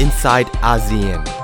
inside ASEAN.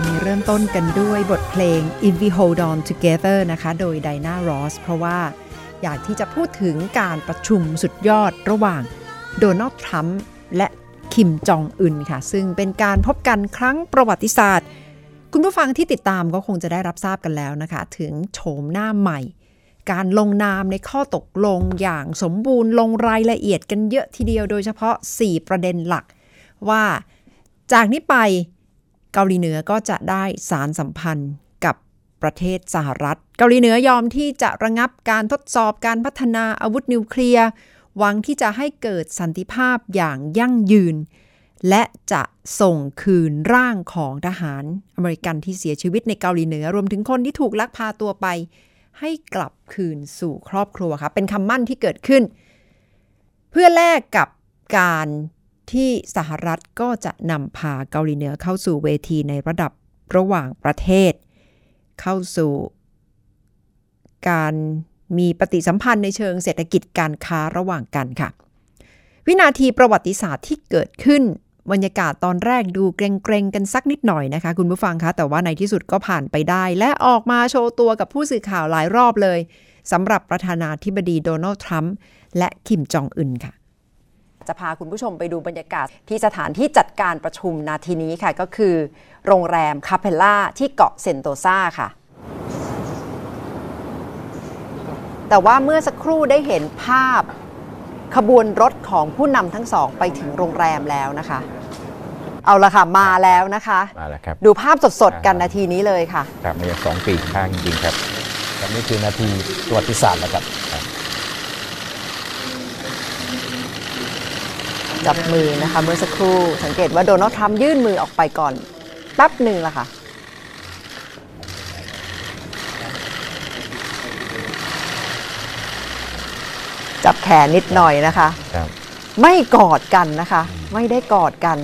วันนี้เริ่มต้นกันด้วยบทเพลง If We Hold On Together นะคะ โดย Diana Ross เพราะว่าอยากที่จะพูดถึงการประชุมสุดยอดระหว่างโดนัลด์ทรัมป์และคิมจองอึนค่ะ ซึ่งเป็นการพบกันครั้งประวัติศาสตร์ คุณผู้ฟังที่ติดตามก็คงจะได้รับทราบกันแล้วนะคะ ถึงโฉมหน้าใหม่ การลงนามในข้อตกลงอย่างสมบูรณ์ลงรายละเอียดกันเยอะทีเดียวโดยเฉพาะ 4 ประเด็นหลัก ว่าจากนี้ไป เกาหลีเหนือก็จะได้สารสัมพันธ์กับประเทศสหรัฐ เกาหลีเหนือยอมที่จะระงับการทดสอบการพัฒนาอาวุธนิวเคลียร์หวังที่จะให้เกิดสันติภาพอย่างยั่งยืน และจะส่งคืนร่างของทหารอเมริกันที่เสียชีวิตในเกาหลีเหนือ รวมถึงคนที่ถูกลักพาตัวไป ให้กลับคืนสู่ครอบครัวค่ะเป็นคำมั่นที่เกิดขึ้น เพื่อแลกกับการ ที่สหรัฐก็จะนำพาเกาหลีเหนือเข้าสู่เวทีในระดับระหว่างประเทศ เข้าสู่การมีปฏิสัมพันธ์ในเชิงเศรษฐกิจการค้าระหว่างกันค่ะ วินาทีประวัติศาสตร์ที่เกิดขึ้นบรรยากาศตอนแรกดูเกรงๆกันสักนิดหน่อยนะคะ คุณผู้ฟังคะแต่ว่าในที่สุดก็ผ่านไปได้ และออกมาโชว์ตัวกับผู้สื่อข่าวหลายรอบเลยสำหรับประธานาธิบดีโดนัลด์ทรัมป์และคิมจองอึนค่ะ จะพาคุณผู้ชมไปดูบรรยากาศที่สถานที่จัดการประชุมนาทีนี้ค่ะ ก็คือ โรงแรมคาเพลล่าที่เกาะเซนโตซาค่ะ แต่ว่าเมื่อสักครู่ได้เห็นภาพขบวนรถของผู้นำทั้งสองไปถึงโรงแรมแล้วนะคะ เอาละค่ะ มาแล้วนะคะมาแล้วครับ ดูภาพสดๆกันนาทีนี้เลยค่ะ ครับมาจากสองปีกข้างจริงๆครับครับนี่คือนาทีประวัติศาสตร์แล้วครับ จับมือนะคะเมื่อสักครู่สังเกตว่าโดนัลด์ทรัมป์ยื่นมือออกไปก่อนแป๊บหนึ่งละค่ะจับแขนนิดหน่อยนะคะครับไม่กอดกันนะคะ ไม่ได้กอดกัน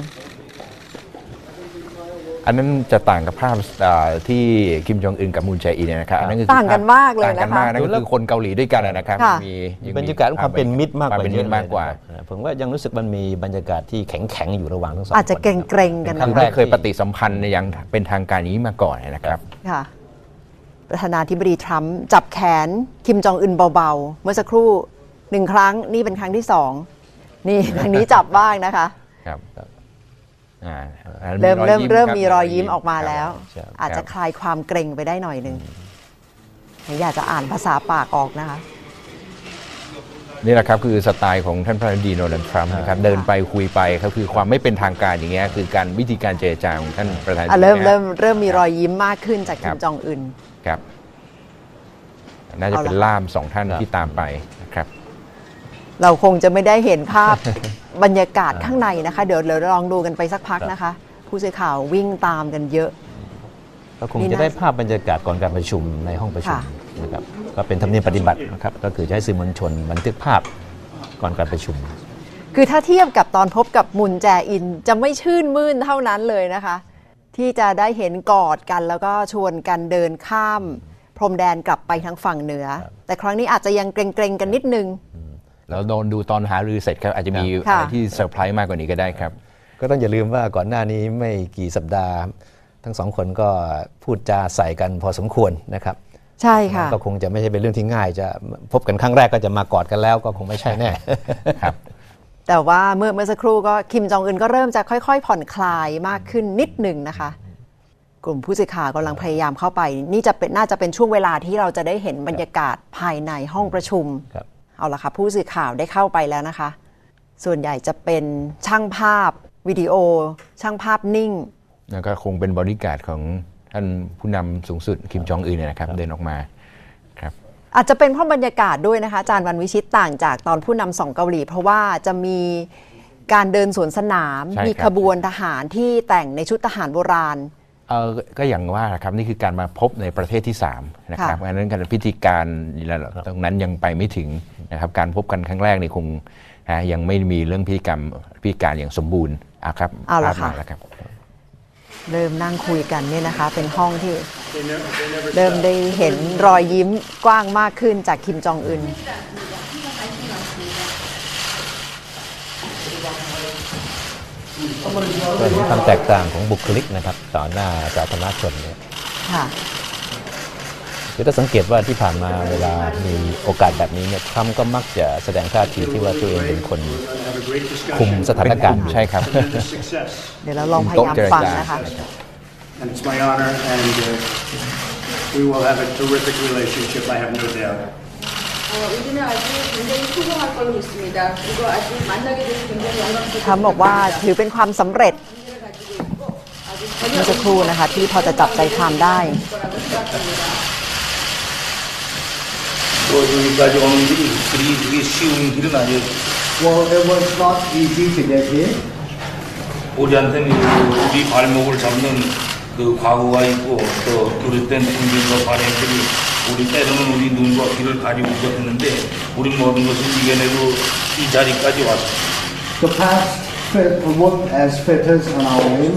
อันนั้นจะต่างกับภาพอ่าที่คิมจองอึนกับมูนแจอินเนยนะครับอันนั้นคือต่างกันมากเลยต่างกันนะคะมากนั่นก็คือคนเกาหลีด้วยกันนะครับค่ะมีงบรรยากาศของความเป็นมิตรมากกว่าเป็นเยมิอะตรเลยมากกว่านะครับผมว่ายังรู้สึกมันมีบรรยากาศที่แข็งแข็งๆอยู่ระหว่างทั้งสองอาจจะคนเกรงๆกันครั้งนะแรคะกเคยปฏิสัมพันธ์ในอย่างเป็นทางการอย่างนี้มาก่อนนะครับค่ะประธานาธิบดีทรัมป์จับแขนคิมจองอึนเบาๆ เมื่อสักครู่หนึ่งครั้งนี่เป็นครั้งที่สองนี่ทางนี้จับบ้างนะคะ ครับอ่า เริ่มเริ่มยิ้เริ่มคบมีรอยยิ้มออกมาแล้วครับอาจจะคลายความเกรงไปได้หน่อยหนึ่งอยากจะอ่านภาษาปากออกนะคะนี่แหละครับคือสไตล์ของท่านประธานาธิบดีโดนัลด์ทรัมป์นะครับเดินไปคุยไปก็คือความไม่เป็นทางการอย่างเงี้ยคือการวิธีการเจรจาของท่านประธานาธิบอะดีเริ่มนะเริ่มเริ่มมีรอยยิ้มมากขึ้นจากคคิรัมบจองอึนครับน่าจะเป็นเอาละล่ามสองท่านครับที่ตามไปนะครับ เราคงจะไม่ได้เห็นภาพ บรรยากาศข้างในนะคะ เดี๋ยวเดี๋ยวลองดูกันไปสักพักนะคะ ผู้สื่อข่าววิ่งตามกันเยอะ ก็คงนี่จะนะได้ภาพบรรยากาศก่อนการประชุมในห้องประชุมค่ะ นะครับก็เป็นธรรมเนียมปฏิบัตินะครับก็คือจะให้สื่อมวลชนบันทึกภาพก่อนการประชุม คือถ้าเทียบกับตอนพบกับมุนแจอินจะไม่ชื่นมื่นเท่านั้นเลยนะคะ ที่จะได้เห็นกอดกันแล้วก็ชวนกันเดินข้าม พรมแดนกลับไปทางฝั่งเหนือ แต่ครั้งนี้อาจจะยังเกรงๆกันนิดนึง แล้วโดนดูตอนหารือเสร็จครับอาจจะมีค่ะอะไรที่เซอร์ไพรส์มากกว่านี้ก็ได้ครับ ก็ต้องอย่าลืมว่าก่อนหน้านี้ไม่กี่สัปดาห์ ทั้งสองคนก็พูดจาใส่กันพอสมควรนะครับใช่ค่ะก็คงจะไม่ใช่เป็นเรื่องที่ง่าย จะพบกันครั้งแรกก็จะมากอดกันแล้วก็คงไม่ใช่แน่ครับแต่ว่าเมื่อเมื่อสักครู่ก็คิมจองอึนก็เริ่มจะค่อย ๆ ผ่อนคลายมากขึ้นนิดหนึ่งนะคะ กลุ่มผู้สื่อข่าวกำลังพยายามเข้าไป นี่จะเป็นน่าจะเป็นช่วงเวลาที่เราจะได้เห็นบรรยากาศภายในห้องประชุมครับ เอาละค่ะผู้สื่อข่าวได้เข้าไปแล้วนะคะ ส่วนใหญ่จะเป็นช่างภาพวิดีโอ ช่างภาพนิ่ง แล้วก็คงเป็นบริการดของท่านผู้นำสูงสุดคิมจองอึนเนยนะครับ เดินออกมาครับ อาจจะเป็นเพราะบรรยากาศด้วยนะคะอาจารย์วันวิชิตต่างจากตอนผู้นำสองเกาหลี เพราะว่าจะมีการเดินสวนสนามใช่ครับมีขบวนทหารที่แต่งในชุดทหารโบราณ เออก็อย่างว่าครับนี่คือการมาพบในประเทศที่ 3 นะครับค่ะอันนั้นการพิธีการตรงนั้นยังไปไม่ถึงนะครับการพบกันครั้งแรกนี่คงนะยังไม่มีเรื่องพิธีกรรมพิธีการอย่างสมบูรณ์อะครับเอาละภพมค่ะแล้วครับ เริ่มนั่งคุยกันเนี่ยนะคะ เป็นห้องที่ เริ่มได้เห็นรอยยิ้มกว้างมากขึ้นจากคิมจองอึน เห็นความแตกต่างของบุคลิกนะครับ ต่อหน้าสาธารณชนเนี่ยค่ะคือถ้าสังเกตว่าที่ผ่านมาเวลามีโอกาสแบบนี้เนี่ยทรัมป์ก็มักจะแสดงท่าทีที่ว่าตัวเองเป็นคนคุมสถานการณ์ใช่ครับ success. เดี๋ยวเราลองพยายามฟังนะคะ And it's my honor, and uh, we will have a terrific relationship, I have no doubt. 어, 우리는 아주 굉장히 소중할 걸로 믿습니다. 그리고 아주 만나게 돼서 굉장히 ทรัมป์บอกว่าถือเป็นความสำเร็จเมื่อสักครู่นะคะ ที่พอจะจับใจความได้ 또 여기까지 오는 길이 그리 그리 쉬운 길은 아니었고 Well, it was not easy to get here. 우리한테는 우리 발목을 잡는 그 과거가 있고 또 그릇된 풍경과 발행들이 우리 때로는 우리 눈과 귀를 가리고 있었는데 우리 모든 것을 이겨내고 이 자리까지 왔습니다. The past fit, worked as filters on our way,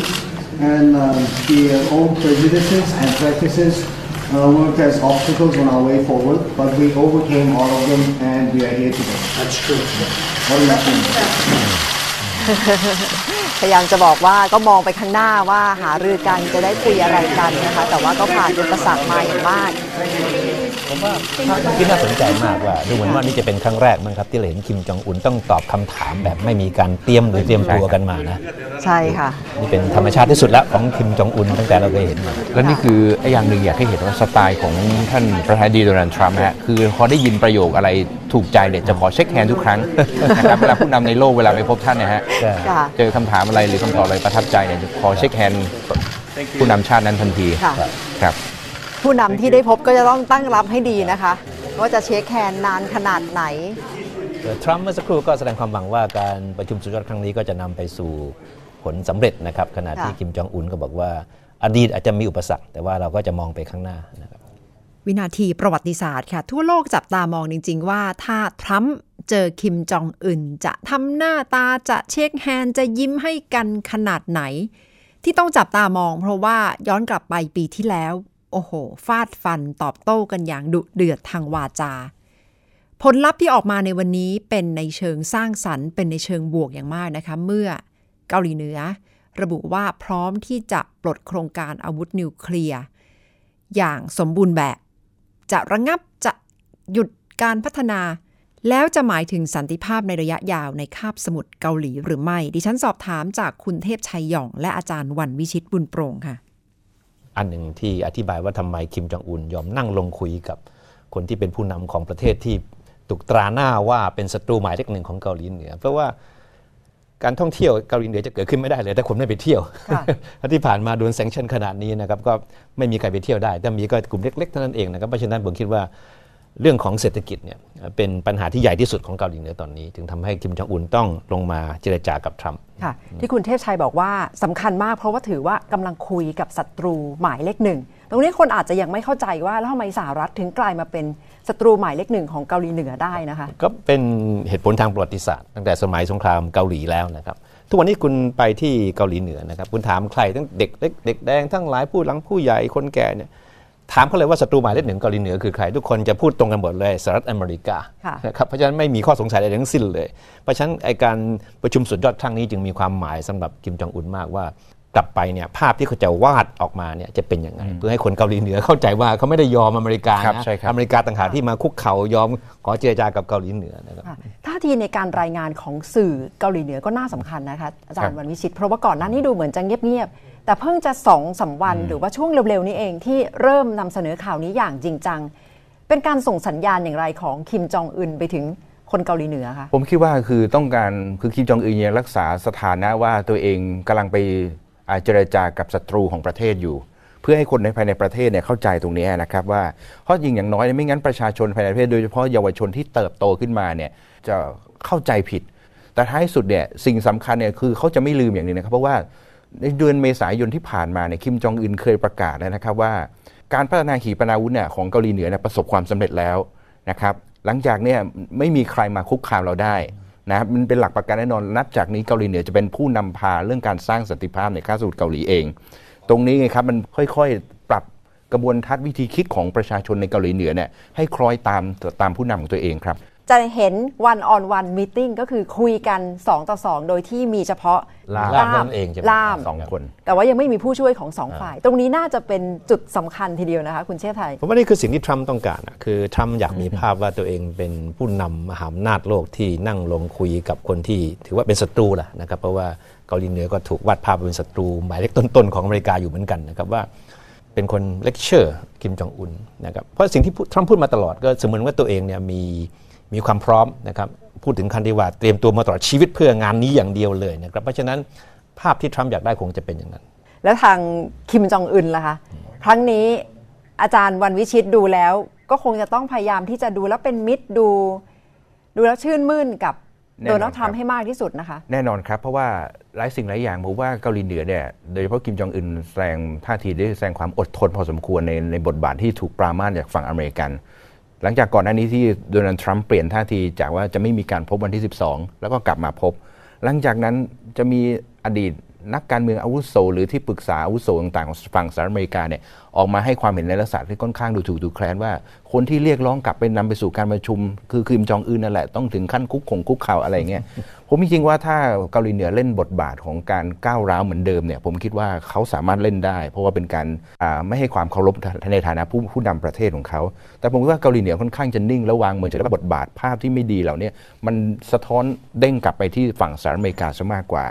and um, the old prejudices and practices uh, worked as obstacles on our way forward, but we overcame all of them, and we are here today. That's true. What do you think? พยายามจะบอกว่าก็มองไปข้างหน้าว่าหารือกันจะได้คุยอะไรกันนะคะ แต่ว่าก็ผ่านอุปสรรคมาอย่างมาก ผมว่าที่น่าสนใจมากว่า ดูเหมือนว่านี่จะเป็นครั้งแรกมั้งครับ ที่เราเห็นคิมจองอุนต้องตอบคำถามแบบไม่มีการเตรียมหรือเตรียมตัวกันมานะ ใช่ค่ะนี่เป็นธรรมชาติที่สุดแล้วของคิมจองอุนตั้งแต่เราเคยเห็นมาแล้วนนี่คือไอ้อย่างหนึ่งอยากให้เห็นว่าสไตล์ของท่านประธานาธิบดีโดนัลด์ทรัมป์นะฮะคือพอได้ยินประโยคอะไรถูกใจเนี่ยจะขอเช็คแฮนด์ทุกครั้งนะครับเวลาผู้นำในโลกเวลาไปพบท่านเนะฮะใช่ค่ะเจอคำถามอะไรหรือคำตอบอะไรประทับใจเนี่ยจะขอเช็คแฮนด์ผู้นำชาตินั้นทันทีค่ะครับ ผู้นำที่ได้พบก็จะต้องตั้งรับให้ดีนะคะ ว่าจะเช็คแฮนด์นานขนาดไหนเอ่อทรัมป์เมื่อสักครู่ก็แสดงความหวังว่าการประชุมสุดยอดครั้งนี้ก็จะนำไปสู่ผลสำเร็จนะครับขณะที่ค่ะคิมจองอึนก็บอกว่าอดีตอาจจะมีอุปสรรค แต่ว่าเราก็จะมองไปข้างหน้านะครับวินาทีประวัติศาสตร์ค่ะ ทั่วโลกจับตามองจริง ๆ ว่าถ้าทรัมป์เจอคิมจองอึนจะทำหน้าตาจะเช็คแฮนด์จะยิ้มให้กันขนาดไหน ที่ต้องจับตามองเพราะว่าย้อนกลับไปปีที่แล้ว โอ้โห ฟาดฟันตอบโต้กันอย่างดุเดือดทางวาจา ผลลัพธ์ที่ออกมาในวันนี้เป็นในเชิงสร้างสรรค์เป็นในเชิงบวกอย่างมากนะคะ เมื่อเกาหลีเหนือ ระบุว่าพร้อมที่จะปลดโครงการอาวุธนิวเคลียร์อย่างสมบูรณ์แบบ จะระงับจะหยุดการพัฒนา แล้วจะหมายถึงสันติภาพในระยะยาวในคาบสมุทรเกาหลีหรือไม่ ดิฉันสอบถามจากคุณเทพชัยหย่อง และอาจารย์วันวิชิตบุญโปร่งค่ะ อันหนึ่งที่อธิบายว่าทำไมคิมจองอุนยอมนั่งลงคุยกับคนที่เป็นผู้นำของประเทศที่ถูกตราหน้าว่าเป็นศัตรูหมายเลขหนึ่งของเกาหลีเหนือ เพราะว่าการท่องเที่ยวเกาหลีเหนือจะเกิดขึ้นไม่ได้เลยถ้าคนไม่ไปเที่ยวค่ะที่ผ่านมาโดนแซงชั่นขนาดนี้นะครับก็ไม่มีใครไปเที่ยวได้ แต่มีก็กลุ่มเล็กๆเท่านั้นเองนะครับเพราะฉะนั้นผมคิดว่า เรื่องของเศรษฐกิจเนี่ยเป็นปัญหาที่ใหญ่ที่สุดของเกาหลีเหนือตอนนี้ ถึงทำให้คิมจองอุนต้องลงมาเจรจากับทรัมป์ค่ะที่คุณเทพชัยบอกว่าสำคัญมากเพราะว่าถือว่ากำลังคุยกับศัตรูหมายเลขหนึ่งตรงนี้คนอาจจะยังไม่เข้าใจว่าแล้วทำไมสหรัฐถึงกลายมาเป็นศัตรูหมายเลขหนึ่งของเกาหลีเหนือได้นะคะ ก็เป็นเหตุผลทางประวัติศาสตร์ ตั้งแต่สมัยสงครามเกาหลีแล้วนะครับทุกวันนี้คุณไปที่เกาหลีเหนือนะครับคุณถามใครทั้งเด็กเล็กเด็กแดงทั้งหลายผู้หลังผู้ใหญ่คนแก่เนี่ย ถามเขาเลยว่าศัตรูหมายเลขหนึ่งเกาหลีเหนือคือใคร ทุกคนจะพูดตรงกันหมดเลยสหรัฐอเมริกาค่ะนะครับเพราะฉะนั้นไม่มีข้อสงสัยอะไรทั้งสิ้นเลย เพราะฉะนั้นไอการประชุมสุดยอดครั้งนี้จึงมีความหมายสำหรับกิมจองอุนมากว่ากลับไปเนี่ยภาพที่เขาจะวาดออกมาเนี่ยจะเป็นยังไง เพื่อให้คนเกาหลีเหนือเข้าใจว่าเขาไม่ได้ยอมอเมริกาครับนะใช่ครับอเมริกาต่างหากที่มาคุกเข่ายอมขอเจรจากับเกาหลีเหนือนะครับค่ะท่าทีในการรายงานของสื่อเกาหลีเหนือก็น่าสำคัญนะคะอาจารครัย์บวันวิชิต เพราะว่าก่อนหน้านี้ดูเหมือนจะเงียบๆ แต่เพิ่งจะสองสามวันหรือว่าช่วงเร็วๆนี้เองที่เริ่มนำเสนอข่าวนี้อย่างจริงจัง เป็นการส่งสัญญาณอย่างไรของคิมจองอึนไปถึงคนเกาหลีเหนือคะผมคิดว่าคือต้องการคือคิมจองอึนยังรักษาสถานะว่าตัวเองกำลังไปอ่าเจรจากับศัตรูของประเทศอยู่ เพื่อให้คนในภายในประเทศเนี่ยเข้าใจตรงนี้นะครับว่าเพราะยิงอย่างน้อยไม่งั้นประชาชนภายในประเทศโดยเฉพาะเยาวชนที่เติบโตขึ้นมาเนี่ยจะเข้าใจผิด แต่ท้ายสุดเนี่ยสิ่งสำคัญเนี่ยคือเขาจะไม่ลืมอย่างหนี้นะครับเพราะว่า ในเดือนเมษายนที่ผ่านมาเนี่ยคิมจองอึนเคยประกาศแล้วนะครับว่า การพัฒนาขีปนาวุธเนี่ยของเกาหลีเหนือเนี่ยประสบความสำเร็จแล้วนะครับหลังจากเนี่ยไม่มีใครมาคุกคามเราได้นะมันเป็นหลักประกันแน่นอนนับจากนี้เกาหลีเหนือจะเป็นผู้นำพาเรื่องการสร้างสันติภาพในคาบสมุทรเกาหลีเอง ตรงนี้ไงครับมันค่อยๆ ปรับกระบวนทัศน์วิธีคิดของประชาชนในเกาหลีเหนือเนี่ยให้คล้อยตามตามผู้นำของตัวเองครับ จะเห็น one on one meeting ก็คือคุยกัน 2 ต่อ 2 โดยที่มีเฉพาะล่ามนั่นเองใช่ไหมล่ามสองคน แต่ว่ายังไม่มีผู้ช่วยของสองฝ่าย ตรงนี้น่าจะเป็นจุดสำคัญทีเดียวนะคะคุณเชษไทยผมว่านี่คือสิ่งที่ทรัมป์ต้องการอะคือทรัมป์อยากมีภาพว่าตัวเองเป็นผู้นำมหาอำนาจโลกที่นั่งลงคุยกับคนที่ถือว่าเป็นศัตรูแหละนะครับเพราะว่าเกาหลีเหนือก็ถูกวาดภาพเป็นศัตรู หมายเลขต้นๆของอเมริกาอยู่เหมือนกันนะครับว่าเป็นคนเลคเชอร์คิมจองอึนนะครับเพราะสิ่งที่ทรัมป์พูดมาตลอดก็เสมือนว่าตัวเองเนี่ยมี มีความพร้อมนะครับพูดถึงขั้นที่ว่าเตรียมตัวมาตลอดชีวิตเพื่องานนี้อย่างเดียวเลยนะครับเพราะฉะนั้นภาพที่ทรัมป์อยากได้คงจะเป็นอย่างนั้น แล้วทางคิมจองอึนล่ะคะครั้งนี้อาจารย์วันวิชิตดูแล้ว ก็คงจะต้องพยายามที่จะดูแล้วเป็นมิตรดู ดูแล้วชื่นมื่นกับแน่นอนโดนัลด์ทรัมป์ครับให้มากที่สุดนะคะ แน่นอนครับ เพราะว่าหลายสิ่งหลายอย่างผมว่าเกาหลีเหนือเนี่ยโดยเฉพาะกิมจองอึนแสดงท่าทีได้แสดงความอดทนพอสมควรในในบทบาทที่ถูกปรามาสจากฝั่งอเมริกัน หลังจากก่อนหน้านี้ที่โดนัลด์ทรัมป์เปลี่ยนท่าทีจากว่าจะไม่มีการพบวันที่ 12 แล้วก็กลับมาพบ หลังจากนั้นจะมีอดีต นักการเมืองอาวุโสหรือที่ปรึกษาอาวุโสต่างๆของฝั่งสหรัฐอเมริกาเนี่ยออกมาให้ความเห็นในลักษณะที่ค่อนข้างดูถูกดูแคลนว่า คนที่เรียกร้องกลับไปนำไปสู่การประชุม คือคิมจองอึนนั่นแหละต้องถึงขั้นคุกคงคุกเข่าอะไรเงี้ยผมจริงๆว่าถ้าเกาหลีเหนือเล่นบทบาทของการก้าวร้าวเหมือนเดิมเนี่ยผมคิดว่าเขาสามารถเล่นได้ เพราะว่าเป็นการไม่ให้ความเคารพในฐานะผู้ผู้นำประเทศของเขา แต่ผมว่าเกาหลีเหนือค่อนข้างจะนิ่งและวางเหมือนจากบทบาทภาพที่ไม่ดีเหล่านี้มันสะท้อนเด้งกลับไปที่ฝั่งสหรัฐอเมริกาซะมากกว่า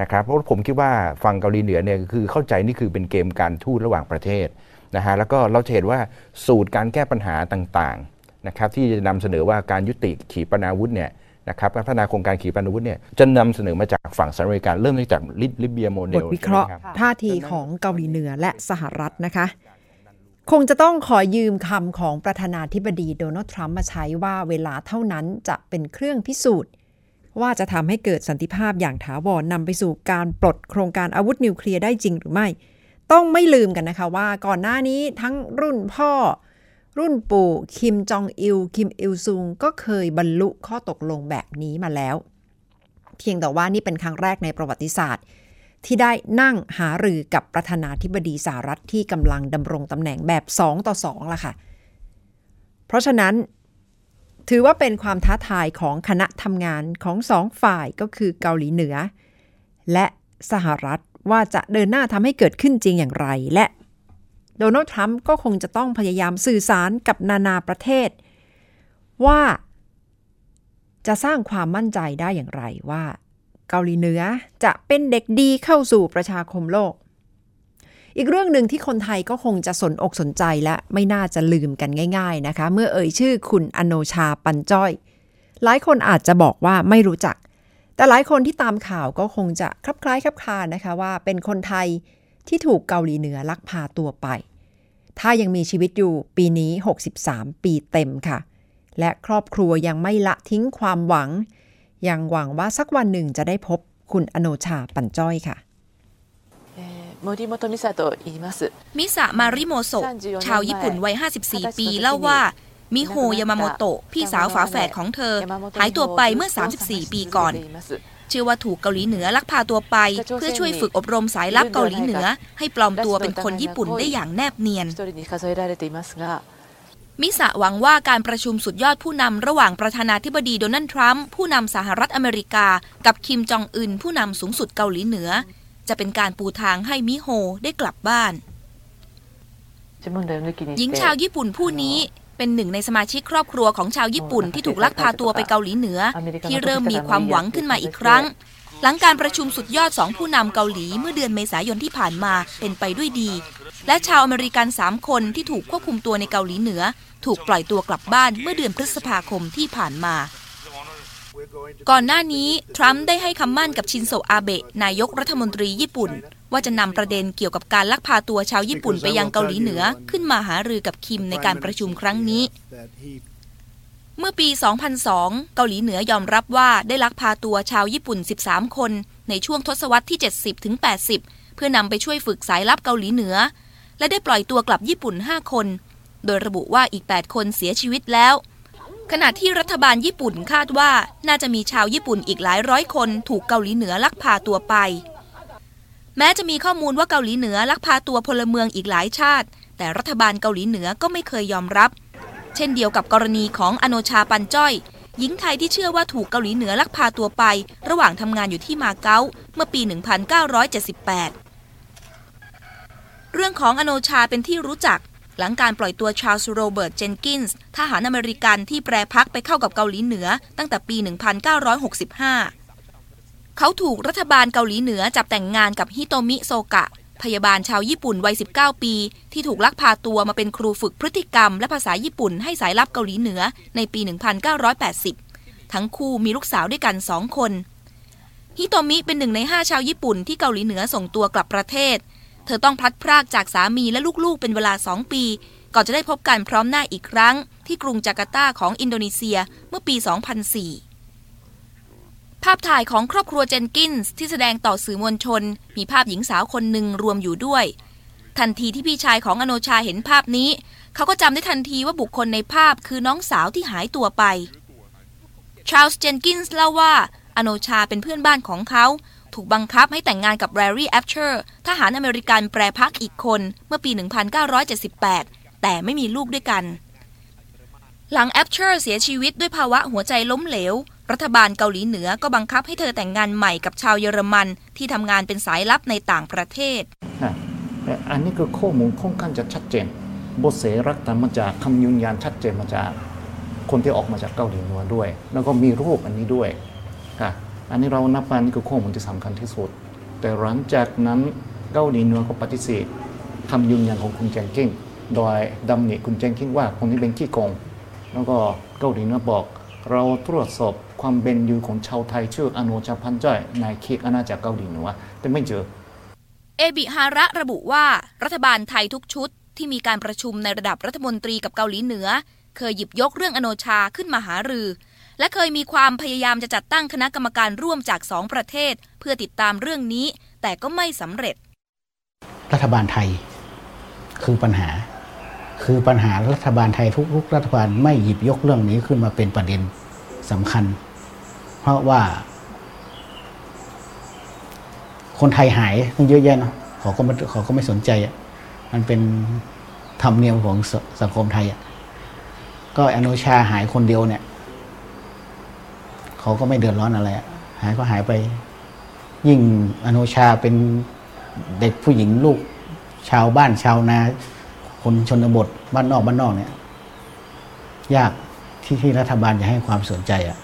นะครับเพราะว่าผมคิดว่าฝั่งเกาหลีเหนือเนี่ยคือเข้าใจนี่คือเป็นเกมการทูตระหว่างประเทศนะฮะแล้วก็เราจะเห็นว่าสูตรการแก้ปัญหาต่างๆนะครับที่จะนำเสนอว่าการยุติขีปนาวุธเนี่ยนะครับการพัฒนาโครงการขีปนาวุธเนี่ยจะนำเสนอมาจากฝั่งสหรัฐอเมริกาเริ่มตั้งจากลิลิเบียโมเดลบทวิเคราะห์ใช่ไหมบท่าทีของเกาหลีเหนือและสหรัฐนะคะ คงจะต้องขอยืมคำของประธานาธิบดีโดนัลด์ทรัมป์มาใช้ว่าเวลาเท่านั้นจะเป็นเครื่องพิสูจน์ ว่าจะทำให้เกิดสันติภาพอย่างถาวรนำไปสู่การปลดโครงการอาวุธนิวเคลียร์ได้จริงหรือไม่ ต้องไม่ลืมกันนะคะว่าก่อนหน้านี้ทั้งรุ่นพ่อ รุ่นปู่คิมจองอิลคิมอิลซุงก็เคยบรรลุข้อตกลงแบบนี้มาแล้ว เพียงแต่ว่านี่เป็นครั้งแรกในประวัติศาสตร์ ที่ได้นั่งหารือกับประธานาธิบดีสหรัฐที่กำลังดำรงตำแหน่งแบบ 2 ต่อ2ล่ะค่ะ เพราะฉะนั้น ถือว่าเป็นความท้าทายของคณะทำงานของสองฝ่ายก็คือเกาหลีเหนือ และสหรัฐว่าจะเดินหน้าทำให้เกิดขึ้นจริงอย่างไร และโดนัลด์ทรัมป์ก็คงจะต้องพยายามสื่อสารกับนานาประเทศ ว่าจะสร้างความมั่นใจได้อย่างไรว่า เกาหลีเหนือจะเป็นเด็กดีเข้าสู่ประชาคมโลก อีกเรื่องหนึ่งที่คนไทยก็คงจะสนอกสนใจและไม่น่าจะลืมกันง่าย ๆนะคะ เมื่อเอ่ยชื่อคุณอโนชาปันจ้อย หลายคนอาจจะบอกว่าไม่รู้จัก แต่หลายคนที่ตามข่าวก็คงจะคลับคล้ายคลับคลานะคะว่าเป็นคนไทยที่ถูกเกาหลีเหนือลักพาตัวไป ถ้ายังมีชีวิตอยู่ปีนี้ 63 ปีเต็มค่ะ และครอบครัวยังไม่ละทิ้งความหวัง ยังหวังว่าสักวันหนึ่งจะได้พบคุณอโนชาปันจ้อยค่ะ 森本美沙と言います มิสะมาริโมโซะชาวญี่ปุ่นวัย 54 ปีเล่าว่า มิโฮยามาโมโตะพี่สาวฝาแฝดของเธอ หายตัวไปเมื่อ 34 ปีก่อน เชื่อว่าถูกเกาหลีเหนือลักพาตัวไป เพื่อช่วยฝึกอบรมสายลับเกาหลีเหนือ ให้ปลอมตัวเป็นคนญี่ปุ่นได้อย่างแนบเนียน 一人に数えられていますが มิสะหวังว่าการประชุมสุดยอดผู้นำระหว่างประธานาธิบดีโดนัลด์ทรัมป์ผู้นำสหรัฐอเมริกา กับคิมจองอึนผู้นำสูงสุดเกาหลีเหนือ จะเป็นการปูทางให้มิโฮได้กลับบ้าน หญิงชาวญี่ปุ่นผู้นี้เป็นหนึ่งในสมาชิกครอบครัวของชาวญี่ปุ่นที่ถูกลักพาตัวไปเกาหลีเหนือ ที่เริ่มมีความหวังขึ้นมาอีกครั้ง หลังการประชุมสุดยอดสองผู้นำเกาหลีเมื่อเดือนเมษายนที่ผ่านมาเป็นไปด้วยดี และชาวอเมริกันสามคนที่ถูกควบคุมตัวในเกาหลีเหนือ ถูกปล่อยตัวกลับบ้านเมื่อเดือนพฤษภาคมที่ผ่านมา ก่อนหน้านี้ ทรัมป์ได้ให้คำมั่นกับชินโซอาเบะนายกรัฐมนตรีญี่ปุ่น ว่าจะนำประเด็นเกี่ยวกับการลักพาตัวชาวญี่ปุ่นไปยังเกาหลีเหนือขึ้นมาหารือกับคิมในการประชุมครั้งนี้ เมื่อปี 2002 เกาหลีเหนือยอมรับว่าได้ลักพาตัวชาวญี่ปุ่น 13 คน ในช่วงทศวรรษที่ 70ถึง80 เพื่อนำไปช่วยฝึกสายลับเกาหลีเหนือ และได้ปล่อยตัวกลับญี่ปุ่น 5 คน โดยระบุว่าอีก 8 คนเสียชีวิตแล้ว ขณะที่รัฐบาลญี่ปุ่นคาดว่าน่าจะมีชาวญี่ปุ่นอีกหลายร้อยคนถูกเกาหลีเหนือลักพาตัวไป แม้จะมีข้อมูลว่าเกาหลีเหนือลักพาตัวพลเมืองอีกหลายชาติ แต่รัฐบาลเกาหลีเหนือก็ไม่เคยยอมรับ เช่นเดียวกับกรณีของอโนชาปันจ้อย หญิงไทยที่เชื่อว่าถูกเกาหลีเหนือลักพาตัวไป ระหว่างทำงานอยู่ที่มาเก๊าเมื่อปี 1978 เรื่องของอโนชาเป็นที่รู้จัก หลังการปล่อยตัวชาร์ลส์โรเบิร์ตเจนกินส์ทหารอเมริกันที่แปรพักตร์ไปเข้ากับเกาหลีเหนือตั้งแต่ปี 1965 เขาถูกรัฐบาลเกาหลีเหนือจับแต่งงานกับฮิโตมิโซกะ พยาบาลชาวญี่ปุ่นวัย 19 ปี ที่ถูกลักพาตัวมาเป็นครูฝึกพฤติกรรมและภาษาญี่ปุ่นให้สายลับเกาหลีเหนือในปี 1980 ทั้งคู่มีลูกสาวด้วยกันสองคนฮิโตมิเป็นหนึ่งในห้าชาวญี่ปุ่นที่เกาหลีเหนือส่งตัวกลับประเทศ เธอต้องพลัดพรากจากสามีและลูกๆ เป็นเวลาสองปี ก่อนจะได้พบกันพร้อมหน้าอีกครั้ง ที่กรุงจาการ์ตาของอินโดนีเซียเมื่อปี 2004 ภาพถ่ายของครอบครัวเจนกินส์ที่แสดงต่อสื่อมวลชน มีภาพหญิงสาวคนหนึ่งรวมอยู่ด้วย ทันทีที่พี่ชายของอโนชาเห็นภาพนี้ เขาก็จำได้ทันทีว่าบุคคลในภาพคือน้องสาวที่หายตัวไปชาร์ลส์เจนกินส์เล่าว่าอโนชาเป็นเพื่อนบ้านของเขา ถูกบังคับให้แต่งงานกับแลร์รี่แอบเชียร์ทหารอเมริกันแปรพักตร์อีกคนเมื่อปี 1978 แต่ไม่มีลูกด้วยกัน หลังแอบเชียร์เสียชีวิตด้วยภาวะหัวใจล้มเหลว รัฐบาลเกาหลีเหนือก็บังคับให้เธอแต่งงานใหม่กับชาวเยอรมันที่ทำงานเป็นสายลับในต่างประเทศ อันนี้คือข้อมูลค่อนข้างจะชัดเจนบทเสรักแต่มาจากคำยืนยันชัดเจนมาจากคนที่ออกมาจากเกาหลีเหนือด้วย แล้วก็มีรูปอันนี้ด้วยค่ะ อันนี้เรานับว่านี่คือข้อมูลที่สำคัญที่สุด แต่หลังจากนั้นเกาหลีเหนือก็ปฏิเสธคำยืนยันของคุณเจนกิงโดยดำหนิคุณเจนกิงว่าคนนี้เป็นขี้โกง แล้วก็เกาหลีเหนือบอก เราตรวจสอบความเป็นอยู่ของชาวไทยชื่ออโนชาพันจ้อยในเขตอาณาจักรเกาหลีเหนือแต่ไม่เจอ เอบิฮาระระบุว่ารัฐบาลไทยทุกชุดที่มีการประชุมในระดับรัฐมนตรีกับเกาหลีเหนือ เคยหยิบยกเรื่องอโนชาขึ้นมาหารือ และเคยมีความพยายามจะจัดตั้งคณะกรรมการร่วมจากสองประเทศ เพื่อติดตามเรื่องนี้ แต่ก็ไม่สำเร็จ รัฐบาลไทย คือปัญหา คือปัญหารัฐบาลไทยทุกๆรัฐบาลไม่หยิบยกเรื่องนี้ขึ้นมาเป็นประเด็นสำคัญ เพราะว่า คนไทยหายตั้งเยอะแยะเนาะเขาก็ไม่เขาก็ไม่สนใจอะมันเป็นธรรมเนียมของสสังคมไทยอะก็อนุชาหายคนเดียวเนี่ย เขาก็ไม่เดือดร้อนอะไรหายก็หายไป ยิ่งอนุชาเป็นเด็กผู้หญิงลูก ชาวบ้านชาวนา คนชนบทบ้านนอกบ้านนอกเนี่ย ยากที่ที่รัฐบาลจะให้ความสนใจอะ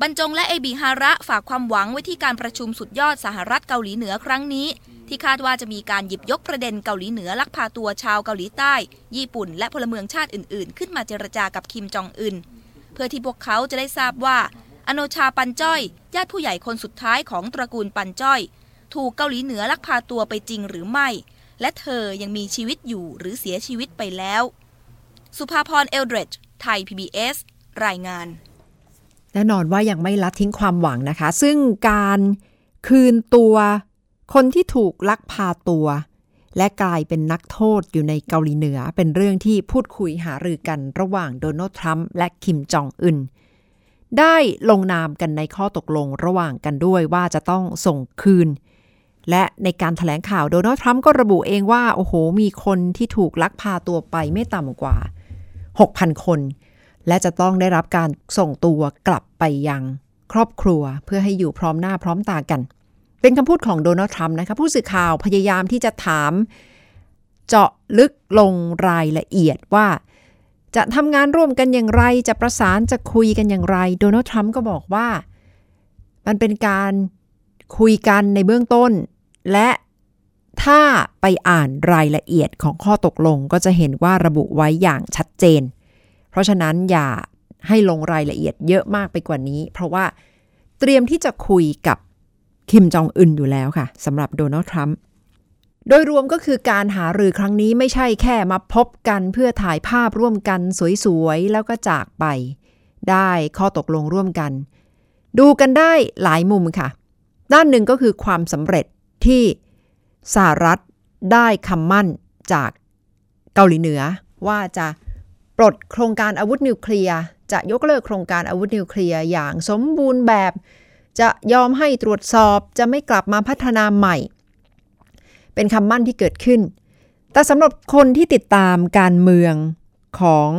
บรรจงและเอบิฮาระฝากความหวังไว้ที่การประชุมสุดยอดสหรัฐเกาหลีเหนือครั้งนี้ ที่คาดว่าจะมีการหยิบยกประเด็นเกาหลีเหนือลักพาตัวชาวเกาหลีใต้ ญี่ปุ่น และพลเมืองชาติอื่น ๆ ขึ้นมาเจรจากับคิมจองอึนเพื่อที่พวกเขาจะได้ทราบว่า อโนชาปันจ้อย ญาติผู้ใหญ่คนสุดท้ายของตระกูลปันจ้อย ถูกเกาหลีเหนือลักพาตัวไปจริงหรือไม่ และเธอยังมีชีวิตอยู่หรือเสียชีวิตไปแล้ว สุภาพรเอลเดรดไทย PBS รายงาน แน่นอนว่ายังไม่ละทิ้งความหวังนะคะ ซึ่งการคืนตัวคนที่ถูกลักพาตัว และกลายเป็นนักโทษอยู่ในเกาหลีเหนือ เป็นเรื่องที่พูดคุยหารือกันระหว่างโดนัลด์ทรัมป์และคิมจองอึน ได้ลงนามกันในข้อตกลงระหว่างกันด้วยว่าจะต้องส่งคืน และในการถแถลงข่าวโดนัลด์ทรัมป์ก็ระบุเองว่า โอ้โห มีคนที่ถูกลักพาตัวไปไม่ต่ำกว่า 6,000 คน และจะต้องได้รับการส่งตัวกลับไปยัง ครอบครัวเพื่อให้อยู่พร้อมหน้าพร้อมตากัน เป็นคำพูดของโดนัลด์ทรัมป์นะคะผู้สื่อข่าวพยายามที่จะถาม เจาะลึกลงรายละเอียดว่า จะทำงานร่วมกันอย่างไร จะประสานจะคุยกันอย่างไร โดนัลด์ทรัมป์ก็บอกว่า มันเป็นการคุยกันในเบื้องต้น และถ้าไปอ่านรายละเอียดของข้อตกลงก็จะเห็นว่าระบุไว้อย่างชัดเจน เพราะฉะนั้นอย่าให้ลงรายละเอียดเยอะมากไปกว่านี้ เพราะว่าเตรียมที่จะคุยกับคิมจองอึนอยู่แล้วค่ะสำหรับโดนัลด์ทรัมป์ โดยรวมก็คือการหารือครั้งนี้ไม่ใช่แค่มาพบกันเพื่อถ่ายภาพร่วมกันสวยๆ แล้วก็จากไป ได้ข้อตกลงร่วมกัน ดูกันได้หลายมุมค่ะ ด้านหนึ่งก็คือความสำเร็จที่สหรัฐได้คำมั่นจากเกาหลีเหนือ ว่าจะปลดโครงการอาวุธนิวเคลียร์จะยกเลิกโครงการอาวุธนิวเคลียร์อย่างสมบูรณ์แบบ จะยอมให้ตรวจสอบจะไม่กลับมาพัฒนาใหม่ เป็นคำมั่นที่เกิดขึ้น แต่สำหรับคนที่ติดตามการเมืองของ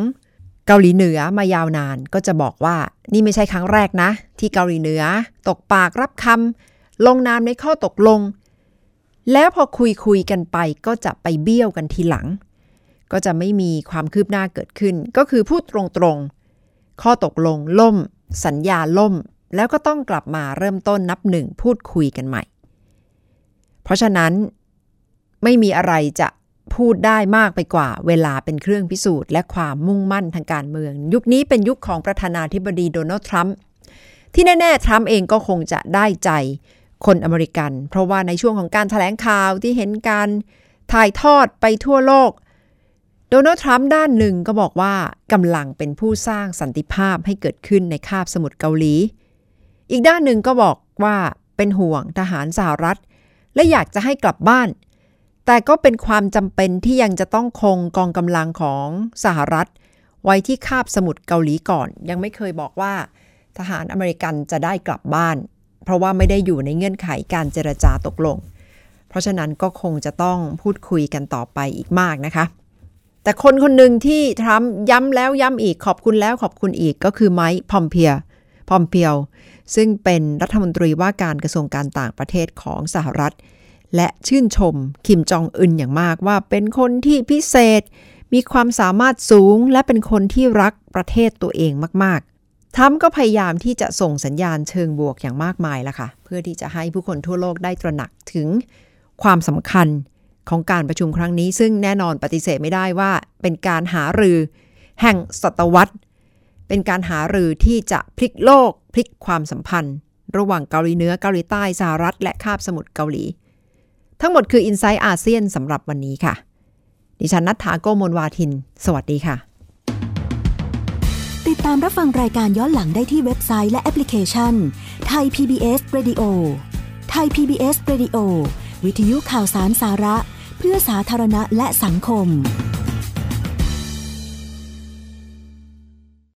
เกาหลีเหนือมายาวนานก็จะบอกว่านี่ไม่ใช่ครั้งแรกนะ ที่เกาหลีเหนือ ตกปากรับคำลงนามในข้อตกลง แล้วพอคุยคุยกันไปก็จะไปเบี้ยวกันทีหลัง ก็จะไม่มีความคืบหน้าเกิดขึ้น ก็คือพูดตรงๆ ข้อตกลงล่ม สัญญาล่ม แล้วก็ต้องกลับมาเริ่มต้นนับหนึ่งพูดคุยกันใหม่ เพราะฉะนั้น ไม่มีอะไรจะพูดได้มากไปกว่าเวลาเป็นเครื่องพิสูจน์และความมุ่งมั่นทางการเมือง ยุคนี้เป็นยุคของประธานาธิบดีโดนัลด์ทรัมป์ที่แน่ ๆ ทรัมป์เองก็คงจะได้ใจคนอเมริกัน เพราะว่าในช่วงของการถแถลงข่าวที่เห็นการถ่ายทอดไปทั่วโลก โดนัลด์ทรัมป์ด้านหนึ่งก็บอกว่ากำลังเป็นผู้สร้างสันติภาพให้เกิดขึ้นในคาบสมุทรเกาหลี อีกด้านหนึ่งก็บอกว่าเป็นห่วงทหารสหรัฐ และอยากจะให้กลับบ้าน แต่ก็เป็นความจำเป็นที่ยังจะต้องคงกองกำลังของสหรัฐ ไว้ที่คาบสมุทรเกาหลีก่อน ยังไม่เคยบอกว่า ทหารอเมริกันจะได้กลับบ้าน เพราะว่าไม่ได้อยู่ในเงื่อนไขการเจรจาตกลง เพราะฉะนั้นก็คงจะต้องพูดคุยกันต่อไปอีกมากนะคะ แต่คนคนหนึ่งที่ทรัมป์ย้ำแล้วย้ำอีกขอบคุณแล้วขอบคุณอีกก็คือไมค์พอมเพียพอมเพียว ซึ่งเป็นรัฐมนตรีว่าการกระทรวงการต่างประเทศของสหรัฐ และชื่นชมคิมจองอึนอย่างมากว่าเป็นคนที่พิเศษ มีความสามารถสูงและเป็นคนที่รักประเทศตัวเองมาก ๆทรัมก็พยายามที่จะส่งสัญญาณเชิงบวกอย่างมากมายละค่ะ เพื่อที่จะให้ผู้คนทั่วโลกได้ตระหนักถึงความสำคัญของการประชุมครั้งนี้ ซึ่งแน่นอนปฏิเสธไม่ได้ว่า เป็นการหารือ แห่งศตวรรษ เป็นการหารือที่จะพลิกโลกพลิกความสัมพันธ์ ระหว่างเกาหลีเหนือเกาหลีใต้สหรัฐ และคาบสมุทรเกาหลี ทั้งหมดคือ i n s i ซต์อาเซียนสำหรับวันนี้ค่ะ ดิฉันนัทธาโกโมลวาทิน สวัสดีค่ะ ติดตามรับฟังรายการย้อนหลังได้ที่เว็บไซต์และแอปพลิเคชันไทย PBS Radio ไทย PBS Radio วิทยุข่าวสารสาระ เพื่อสาธารณะและสังคม